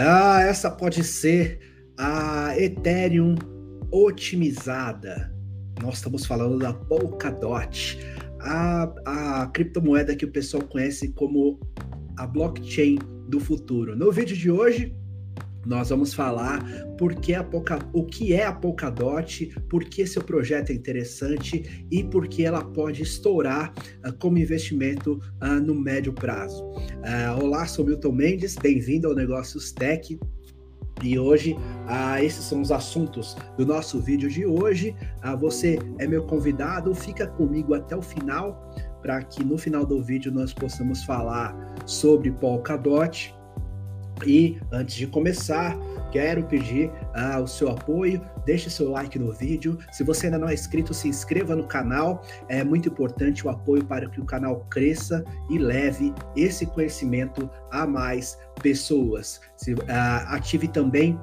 Ah, essa pode ser a Ethereum otimizada. Nós estamos falando da Polkadot, a, a criptomoeda que o pessoal conhece como a blockchain do futuro. No vídeo de hoje, nós vamos falar por que a Polka, o que é a Polkadot, por que seu projeto é interessante e por que ela pode estourar uh, como investimento uh, no médio prazo. Uh, olá, sou Milton Mendes, bem-vindo ao Negócios Tech. E hoje, ah, esses são os assuntos do nosso vídeo de hoje. Ah, você é meu convidado, fica comigo até o final, para que no final do vídeo nós possamos falar sobre Polkadot, e antes de começar, quero pedir ah, o seu apoio, deixe seu like no vídeo. Se você ainda não é inscrito, se inscreva no canal. É muito importante o apoio para que o canal cresça e leve esse conhecimento a mais pessoas. Se, ah, ative também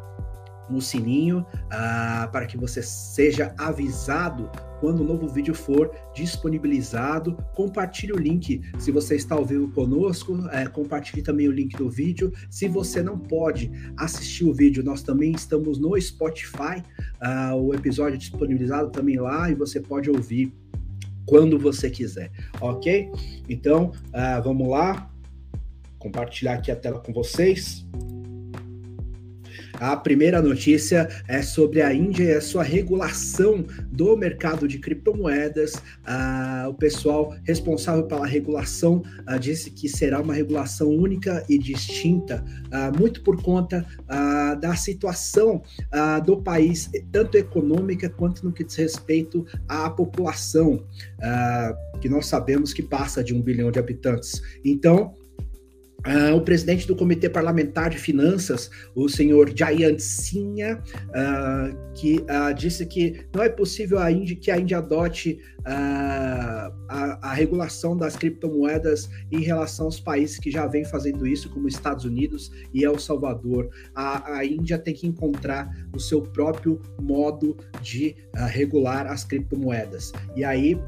o sininho ah, para que você seja avisado quando o um novo vídeo for disponibilizado. Compartilhe o link se você está ao vivo conosco, é, compartilhe também o link do vídeo. Se você não pode assistir o vídeo, nós também estamos no Spotify, uh, o episódio é disponibilizado também lá e você pode ouvir quando você quiser, ok? Então, uh, vamos lá, compartilhar aqui a tela com vocês. A primeira notícia é sobre a Índia e a sua regulação do mercado de criptomoedas. Ah, o pessoal responsável pela regulação ah, disse que será uma regulação única e distinta, ah, muito por conta ah, da situação ah, do país, tanto econômica quanto no que diz respeito à população, ah, que nós sabemos que passa de um bilhão de habitantes. Então, Uh, o presidente do Comitê Parlamentar de Finanças, o senhor Jayant Sinha, uh, que uh, disse que não é possível a que a Índia adote a, a, regulação das criptomoedas em relação aos países que já vêm fazendo isso, como Estados Unidos e El Salvador. A, a Índia tem que encontrar o seu próprio modo de regular as criptomoedas. E aí,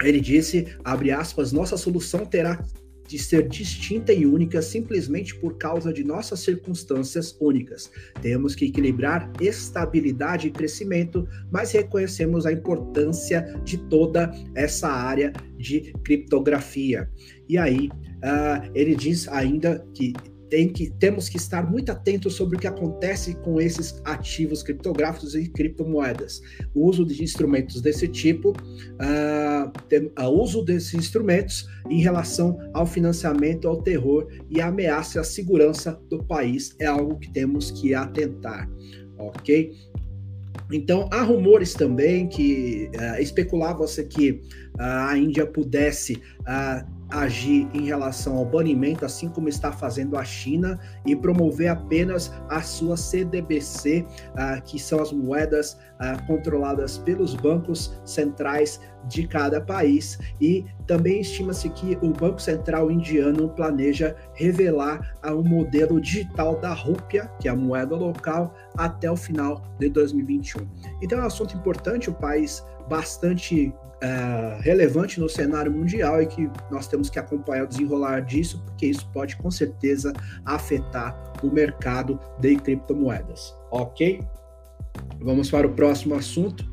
ele disse, abre aspas, nossa solução terá de ser distinta e única simplesmente por causa de nossas circunstâncias únicas. Temos que equilibrar estabilidade e crescimento, mas reconhecemos a importância de toda essa área de criptografia. E aí, uh, ele diz ainda que tem que, temos que estar muito atentos sobre o que acontece com esses ativos criptográficos e criptomoedas. O uso de instrumentos desse tipo, uh, tem, uh, uso desses instrumentos em relação ao financiamento, ao terror e ameaça à segurança do país é algo que temos que atentar, ok? Então, há rumores também que uh, especulavam-se que a Índia pudesse uh, agir em relação ao banimento, assim como está fazendo a China, e promover apenas a sua CDBC, uh, que são as moedas uh, controladas pelos bancos centrais de cada país. E também estima-se que o Banco Central indiano planeja revelar um modelo digital da rúpia, que é a moeda local, até o final de 2021. Então é um assunto importante, o país bastante é, relevante no cenário mundial e que nós temos que acompanhar o desenrolar disso, porque isso pode com certeza afetar o mercado de criptomoedas. Ok? Vamos para o próximo assunto.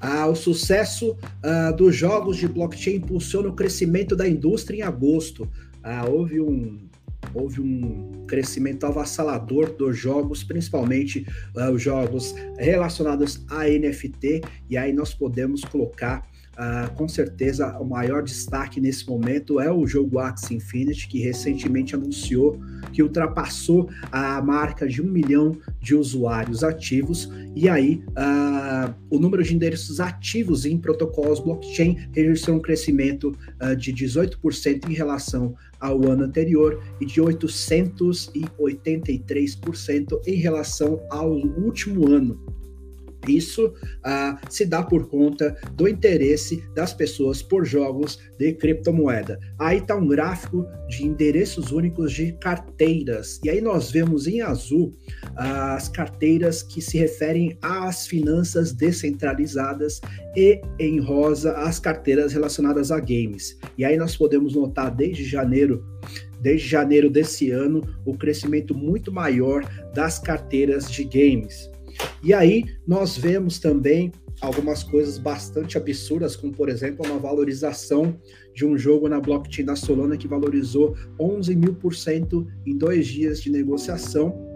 Ah, o sucesso ah, dos jogos de blockchain impulsiona o crescimento da indústria em agosto. Ah, houve um, houve um crescimento avassalador dos jogos, principalmente uh, os jogos relacionados a NFT, e aí nós podemos colocar Uh, com certeza, o maior destaque nesse momento é o jogo Axie Infinity, que recentemente anunciou que ultrapassou a marca de um milhão de usuários ativos. E aí, uh, o número de endereços ativos em protocolos blockchain registrou um crescimento uh, de 18% em relação ao ano anterior e de 883% em relação ao último ano. Isso ah, se dá por conta do interesse das pessoas por jogos de criptomoeda. Aí está um gráfico de endereços únicos de carteiras. E aí nós vemos em azul ah, as carteiras que se referem às finanças descentralizadas e em rosa as carteiras relacionadas a games. E aí nós podemos notar desde janeiro desde janeiro desse ano, o crescimento muito maior das carteiras de games. E aí nós vemos também algumas coisas bastante absurdas, como por exemplo uma valorização de um jogo na blockchain da Solana que valorizou 11 mil por cento em dois dias de negociação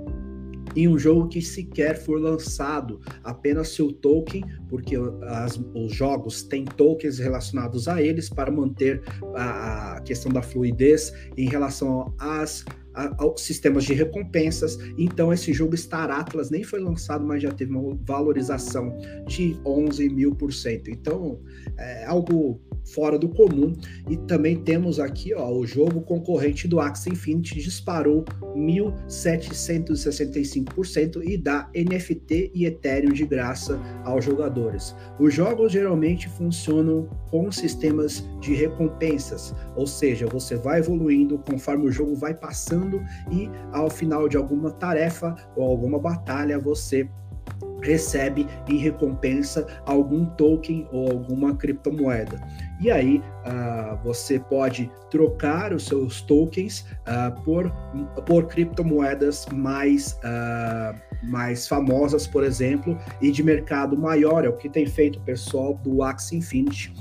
em um jogo que sequer foi lançado, apenas seu token, porque as, os jogos têm tokens relacionados a eles para manter a, a questão da fluidez em relação às sistemas de recompensas. Então, esse jogo Star Atlas nem foi lançado, mas já teve uma valorização de 11 mil por cento. Então, é algo fora do comum. E também temos aqui ó, o jogo concorrente do Axie Infinity disparou 1.765% e dá NFT e Ethereum de graça aos jogadores. Os jogos geralmente funcionam com sistemas de recompensas, ou seja, você vai evoluindo conforme o jogo vai passando e ao final de alguma tarefa ou alguma batalha você recebe em recompensa algum token ou alguma criptomoeda. E aí uh, você pode trocar os seus tokens uh, por, por criptomoedas mais, uh, mais famosas, por exemplo, e de mercado maior, é o que tem feito o pessoal do Axie Infinity.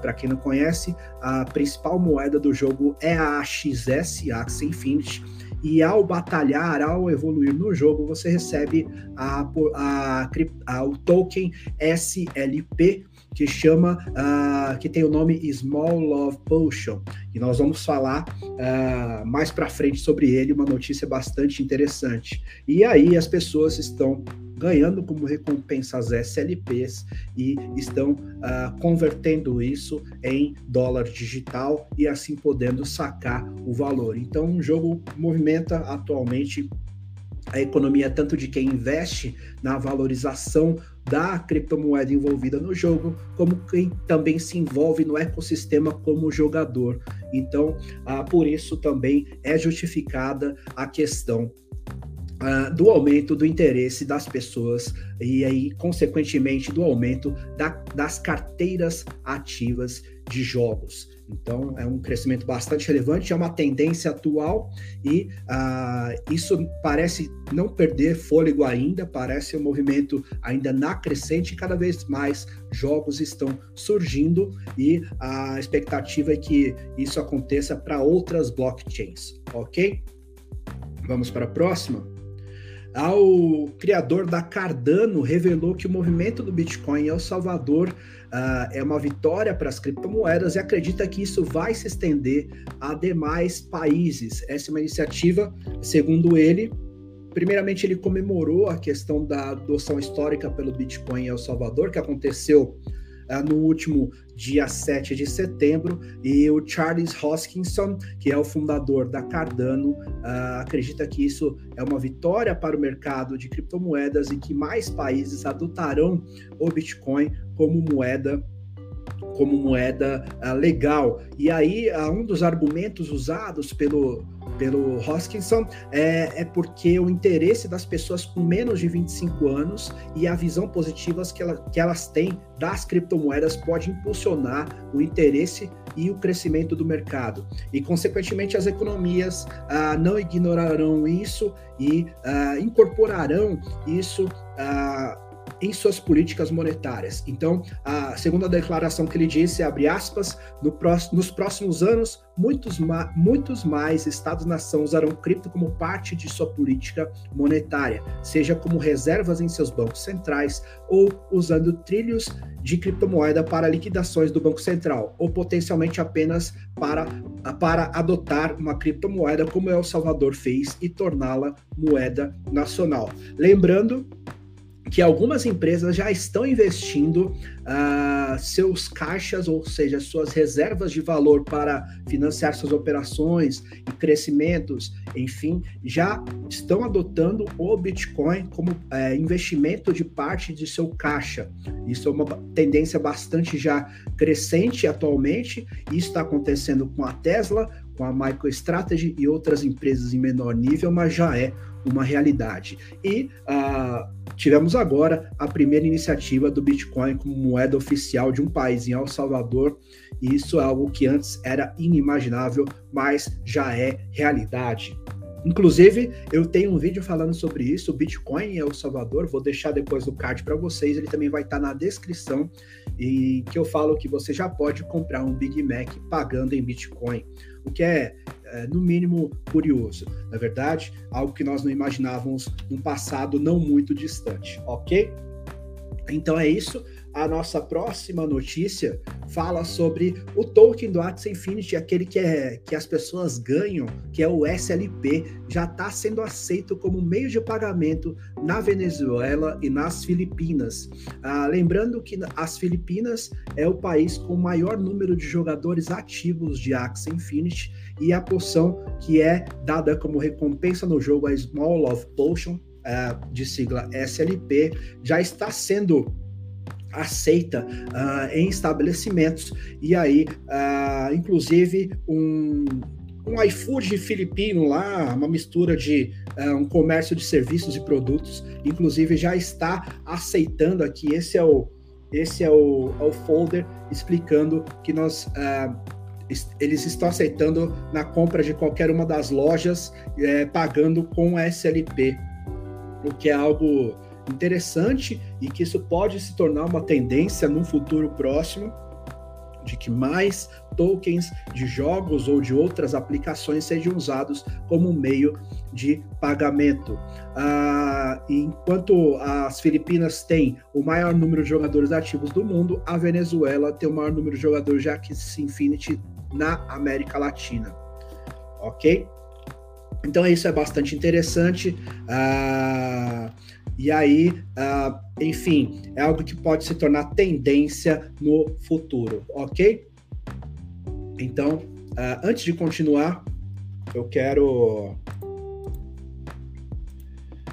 Para quem não conhece, a principal moeda do jogo é a AXS, Axie Infinity e ao batalhar, ao evoluir no jogo, você recebe a, a, a o token SLP, que chama, uh, que tem o nome Small Love Potion. E nós vamos falar uh, mais para frente sobre ele, uma notícia bastante interessante. E aí as pessoas estão ganhando como recompensa as SLPs e estão uh, convertendo isso em dólar digital e assim podendo sacar o valor. Então, o jogo movimenta atualmente a economia tanto de quem investe na valorização da criptomoeda envolvida no jogo, como quem também se envolve no ecossistema como jogador. Então, ah, por isso também é justificada a questão Uh, do aumento do interesse das pessoas e aí, consequentemente, do aumento da, das carteiras ativas de jogos. Então, é um crescimento bastante relevante, é uma tendência atual e uh, isso parece não perder fôlego ainda, parece um movimento ainda na crescente, cada vez mais jogos estão surgindo e a expectativa é que isso aconteça para outras blockchains, ok? Vamos para a próxima? Ao criador da Cardano revelou que o movimento do Bitcoin em El Salvador uh, é uma vitória para as criptomoedas e acredita que isso vai se estender a demais países. Essa é uma iniciativa, segundo ele, primeiramente ele comemorou a questão da adoção histórica pelo Bitcoin em El Salvador, que aconteceu no último dia 7 de setembro, e o Charles Hoskinson, que é o fundador da Cardano, uh, acredita que isso é uma vitória para o mercado de criptomoedas e que mais países adotarão o Bitcoin como moeda como moeda uh, legal. E aí, um dos argumentos usados pelo pelo Hoskinson é, é porque o interesse das pessoas com menos de 25 anos e a visão positiva que, ela, que elas têm das criptomoedas pode impulsionar o interesse e o crescimento do mercado. E, consequentemente, as economias ah, não ignorarão isso e ah, incorporarão isso. Ah, em suas políticas monetárias. Então, a segunda declaração que ele disse, abre aspas, no próximo, nos próximos anos, muitos, ma muitos mais Estados-nação usarão cripto como parte de sua política monetária, seja como reservas em seus bancos centrais ou usando trilhos de criptomoeda para liquidações do Banco Central, ou potencialmente apenas para, para adotar uma criptomoeda como El Salvador fez e torná-la moeda nacional. Lembrando que algumas empresas já estão investindo uh, seus caixas, ou seja, suas reservas de valor para financiar suas operações e crescimentos, enfim, já estão adotando o Bitcoin como uh, investimento de parte de seu caixa. Isso é uma tendência bastante já crescente atualmente. Isso está acontecendo com a Tesla, com a MicroStrategy e outras empresas em menor nível, mas já é uma realidade. E uh, tivemos agora a primeira iniciativa do Bitcoin como moeda oficial de um país em El Salvador, e isso é algo que antes era inimaginável, mas já é realidade. Inclusive, eu tenho um vídeo falando sobre isso, Bitcoin em El Salvador, vou deixar depois no card para vocês, ele também vai estar tá na descrição, e que eu falo que você já pode comprar um Big Mac pagando em Bitcoin, o que é no mínimo curioso, na é verdade, algo que nós não imaginávamos num passado não muito distante, ok? Então é isso. A nossa próxima notícia fala sobre o token do Axie Infinity, aquele que, é, que as pessoas ganham, que é o SLP, já está sendo aceito como meio de pagamento na Venezuela e nas Filipinas. Ah, lembrando que as Filipinas é o país com o maior número de jogadores ativos de Axie Infinity e a poção que é dada como recompensa no jogo, a Small Love Potion, ah, de sigla SLP, já está sendo aceita uh, em estabelecimentos. E aí, uh, inclusive, um, um iFood filipino lá, uma mistura de uh, um comércio de serviços e produtos, inclusive já está aceitando aqui, esse é o, esse é o, é o folder explicando que nós eles estão aceitando na compra de qualquer uma das lojas, é, pagando com SLP, o que é algo interessante e que isso pode se tornar uma tendência num futuro próximo de que mais tokens de jogos ou de outras aplicações sejam usados como meio de pagamento. Ah, enquanto as Filipinas têm o maior número de jogadores ativos do mundo, a Venezuela tem o maior número de jogadores de Axie Infinity na América Latina. Ok? Então isso é bastante interessante. Ah, e aí, uh, enfim, é algo que pode se tornar tendência no futuro, ok? Então, uh, antes de continuar, eu quero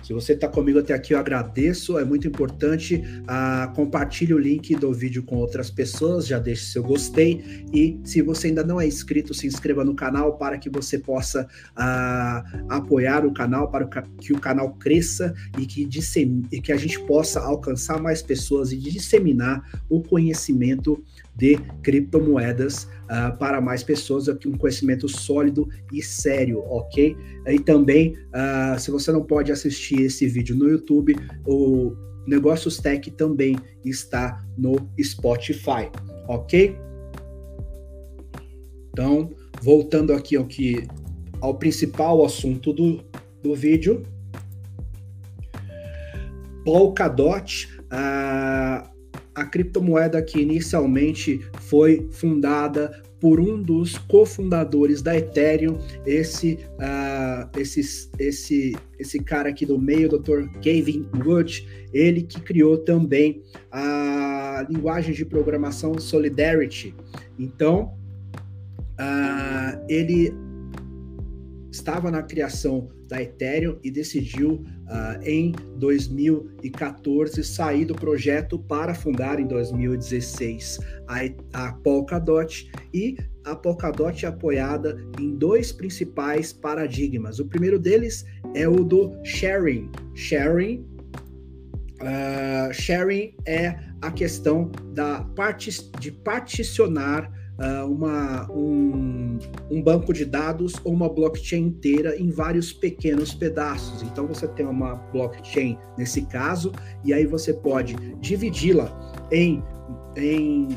se você está comigo até aqui, eu agradeço, é muito importante. Uh, compartilhe o link do vídeo com outras pessoas, já deixe seu gostei. E se você ainda não é inscrito, se inscreva no canal para que você possa uh, apoiar o canal, para que o canal cresça e que, e que a gente possa alcançar mais pessoas e disseminar o conhecimento de criptomoedas uh, para mais pessoas, aqui um conhecimento sólido e sério, ok? E também, uh, se você não pode assistir esse vídeo no YouTube, o Negócios Tech também está no Spotify, ok? Então, voltando aqui ao que ao principal assunto do, do vídeo, Polkadot, uh, a criptomoeda que inicialmente foi fundada por um dos cofundadores da Ethereum, esse, uh, esse, esse, esse cara aqui do meio, Dr. Gavin Wood, ele que criou também a linguagem de programação Solidarity. Então, uh, ele estava na criação da Ethereum e decidiu uh, em 2014 sair do projeto para fundar em 2016 a, a Polkadot e a Polkadot é apoiada em dois principais paradigmas. O primeiro deles é o do sharing. Sharing Uh, sharing é a questão da parte de particionar uh, uma, um, um, banco de dados ou uma blockchain inteira em vários pequenos pedaços. Então você tem uma blockchain nesse caso, e aí você pode dividi-la em, em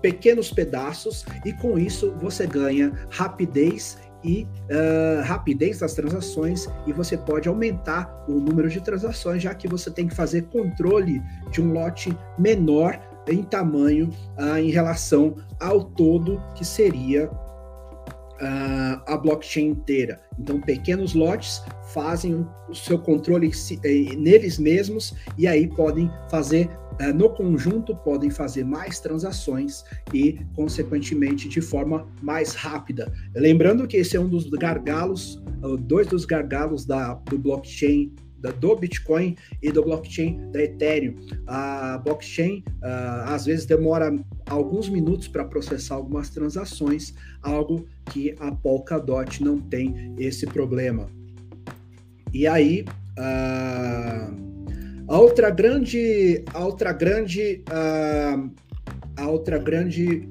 pequenos pedaços, e com isso você ganha rapidez e uh, rapidez das transações e você pode aumentar o número de transações, já que você tem que fazer controle de um lote menor em tamanho uh, em relação ao todo que seria uh, a blockchain inteira. Então, pequenos lotes fazem o seu controle eh, neles mesmos e aí podem fazer uh, no conjunto podem fazer mais transações e, consequentemente, de forma mais rápida. Lembrando que esse é um dos gargalos, dois dos gargalos da, do blockchain do Bitcoin e do blockchain da Ethereum. A blockchain uh, às vezes demora alguns minutos para processar algumas transações, algo que a Polkadot não tem esse problema. E aí, uh, A outra grande, a outra grande, uh, a outra grande,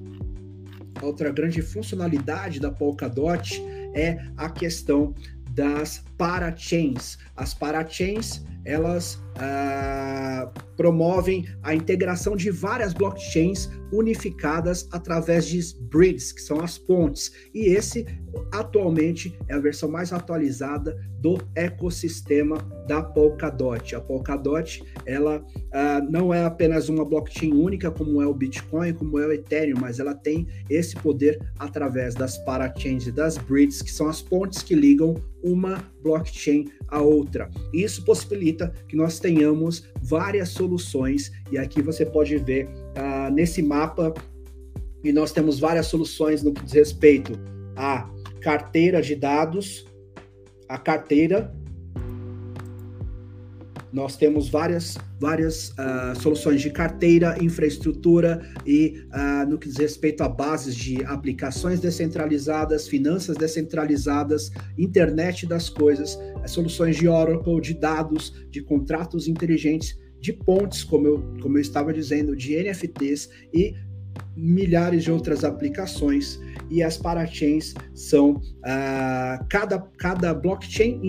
a outra grande funcionalidade da Polkadot é a questão das parachains. As parachains elas uh, promovem a integração de várias blockchains unificadas através de bridges, que são as pontes. E esse, atualmente, é a versão mais atualizada do ecossistema da Polkadot. A Polkadot, ela uh, não é apenas uma blockchain única, como é o Bitcoin, como é o Ethereum, mas ela tem esse poder através das parachains e das bridges, que são as pontes que ligam uma blockchain a outra. Isso possibilita que nós tenhamos várias soluções, e aqui você pode ver uh, nesse mapa, e nós temos várias soluções no que diz respeito à carteira de dados, a carteira nós temos várias, várias uh, soluções de carteira, infraestrutura e uh, no que diz respeito a bases de aplicações descentralizadas, finanças descentralizadas, internet das coisas, uh, soluções de Oracle, de dados, de contratos inteligentes, de pontes, como eu, como eu estava dizendo, de NFTs e milhares de outras aplicações. E as parachains são uh, cada, cada blockchain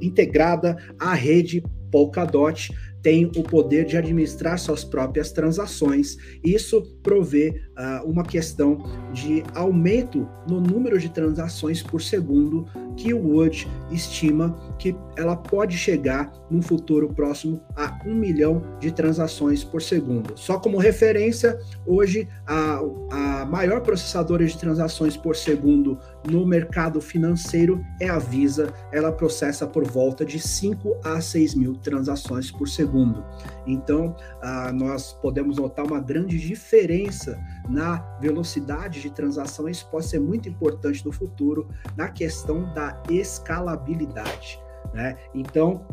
integrada à rede Polkadot tem o poder de administrar suas próprias transações. Isso provê uh, uma questão de aumento no número de transações por segundo que o Wood estima que ela pode chegar num futuro próximo a um milhão de transações por segundo. Só como referência, hoje a, a maior processadora de transações por segundo no mercado financeiro é a Visa. Ela processa por volta de 5 a 6 mil transações por segundo segundo. Então, ah, nós podemos notar uma grande diferença na velocidade de transação. Isso pode ser muito importante no futuro na questão da escalabilidade. Né? Então,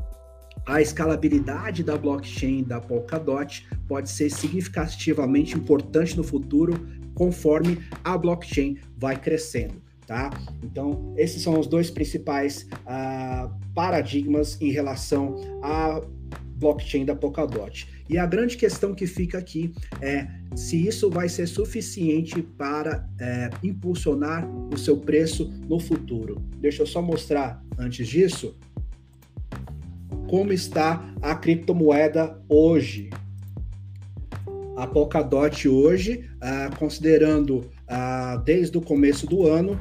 a escalabilidade da blockchain da Polkadot pode ser significativamente importante no futuro conforme a blockchain vai crescendo. Tá? Então, esses são os dois principais uh, paradigmas em relação a blockchain da Polkadot. E a grande questão que fica aqui é se isso vai ser suficiente para é, impulsionar o seu preço no futuro. Deixa eu só mostrar antes disso como está a criptomoeda hoje. A Polkadot hoje, ah, considerando ah, desde o começo do ano,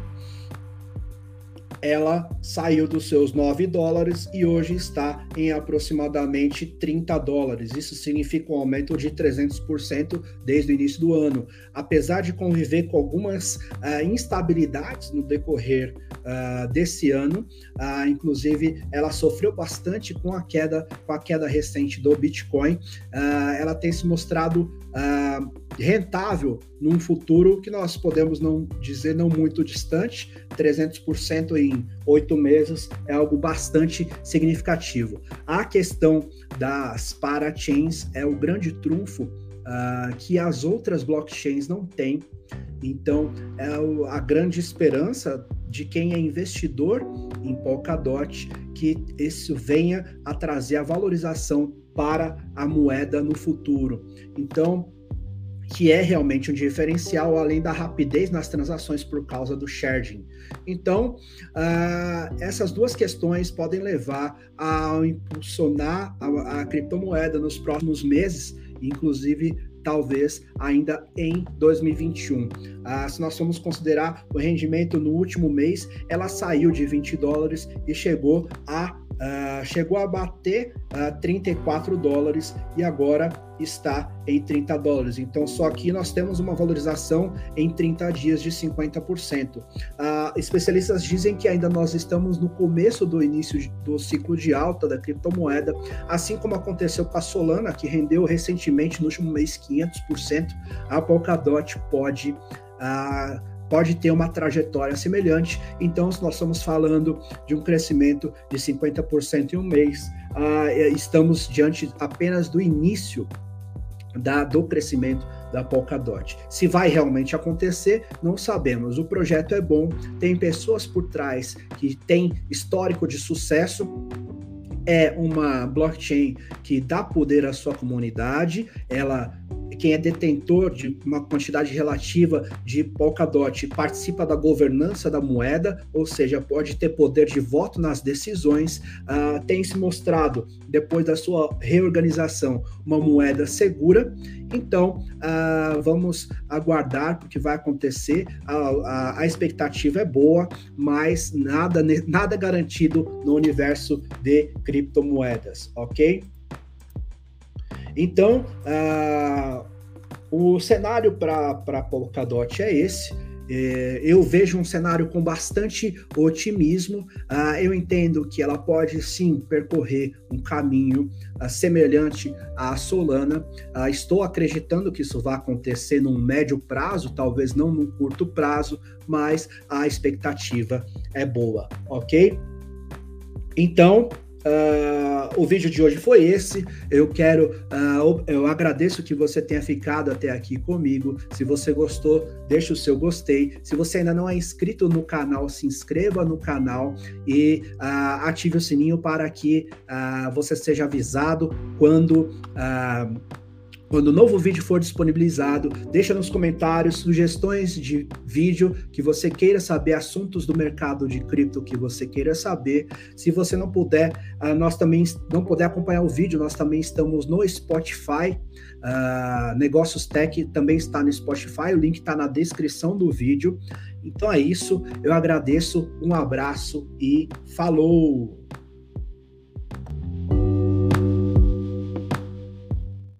ela saiu dos seus 9 dólares e hoje está em aproximadamente 30 dólares. Isso significa um aumento de 300% desde o início do ano. Apesar de conviver com algumas uh, instabilidades no decorrer uh, desse ano, uh, inclusive ela sofreu bastante com a queda, com a queda recente do Bitcoin. ela tem se mostrado rentável num futuro que nós podemos não dizer não muito distante, 300% em oito meses é algo bastante significativo. A questão das parachains é o grande trunfo uh, que as outras blockchains não têm. Então, é a grande esperança de quem é investidor em Polkadot que isso venha a trazer a valorização para a moeda no futuro. Então, que é realmente um diferencial, além da rapidez nas transações por causa do sharding. Então, uh, essas duas questões podem levar a impulsionar a, a criptomoeda nos próximos meses, inclusive talvez ainda em 2021. Ah, se nós formos considerar o rendimento no último mês, ela saiu de 20 dólares e chegou a Uh, chegou a bater uh, ah, 34 dólares e agora está em 30 dólares. Então, só aqui nós temos uma valorização em 30 dias de 50%. Uh, ah, especialistas dizem que ainda nós estamos no começo do início do ciclo de alta da criptomoeda, assim como aconteceu com a Solana, que rendeu recentemente no último mês 500%. A Polkadot pode. Uh, pode ter uma trajetória semelhante. Então, nós estamos falando de um crescimento de 50% em um mês, uh, estamos diante apenas do início da, do crescimento da Polkadot. Se vai realmente acontecer, não sabemos. O projeto é bom, tem pessoas por trás que têm histórico de sucesso é uma blockchain que dá poder à sua comunidade, ela quem é detentor de uma quantidade relativa de Polkadot participa da governança da moeda, ou seja, pode ter poder de voto nas decisões, uh, tem se mostrado, depois da sua reorganização, uma moeda segura. Então, uh, vamos aguardar porque vai acontecer. A, a, a, expectativa é boa, mas nada, nada garantido no universo de criptomoedas, ok? Então, o cenário para Polkadot é esse. É, eu vejo um cenário com bastante otimismo. Uh, eu entendo que ela pode sim percorrer um caminho uh, semelhante à Solana. Uh, estou acreditando que isso vai acontecer num médio prazo, talvez não num curto prazo, mas a expectativa é boa, ok? Então, Uh, o vídeo de hoje foi esse. Eu quero, uh, eu agradeço que você tenha ficado até aqui comigo. Se você gostou, deixe o seu gostei. Se você ainda não é inscrito no canal, se inscreva no canal e uh, ative o sininho para que você seja avisado quando quando o novo vídeo for disponibilizado, deixa nos comentários sugestões de vídeo que você queira saber, assuntos do mercado de cripto que você queira saber. Se você não puder, uh, nós também não puder acompanhar o vídeo, nós também estamos no Spotify. Uh, Negócios Tech também está no Spotify, o link está na descrição do vídeo. Então é isso, eu agradeço, um abraço e falou!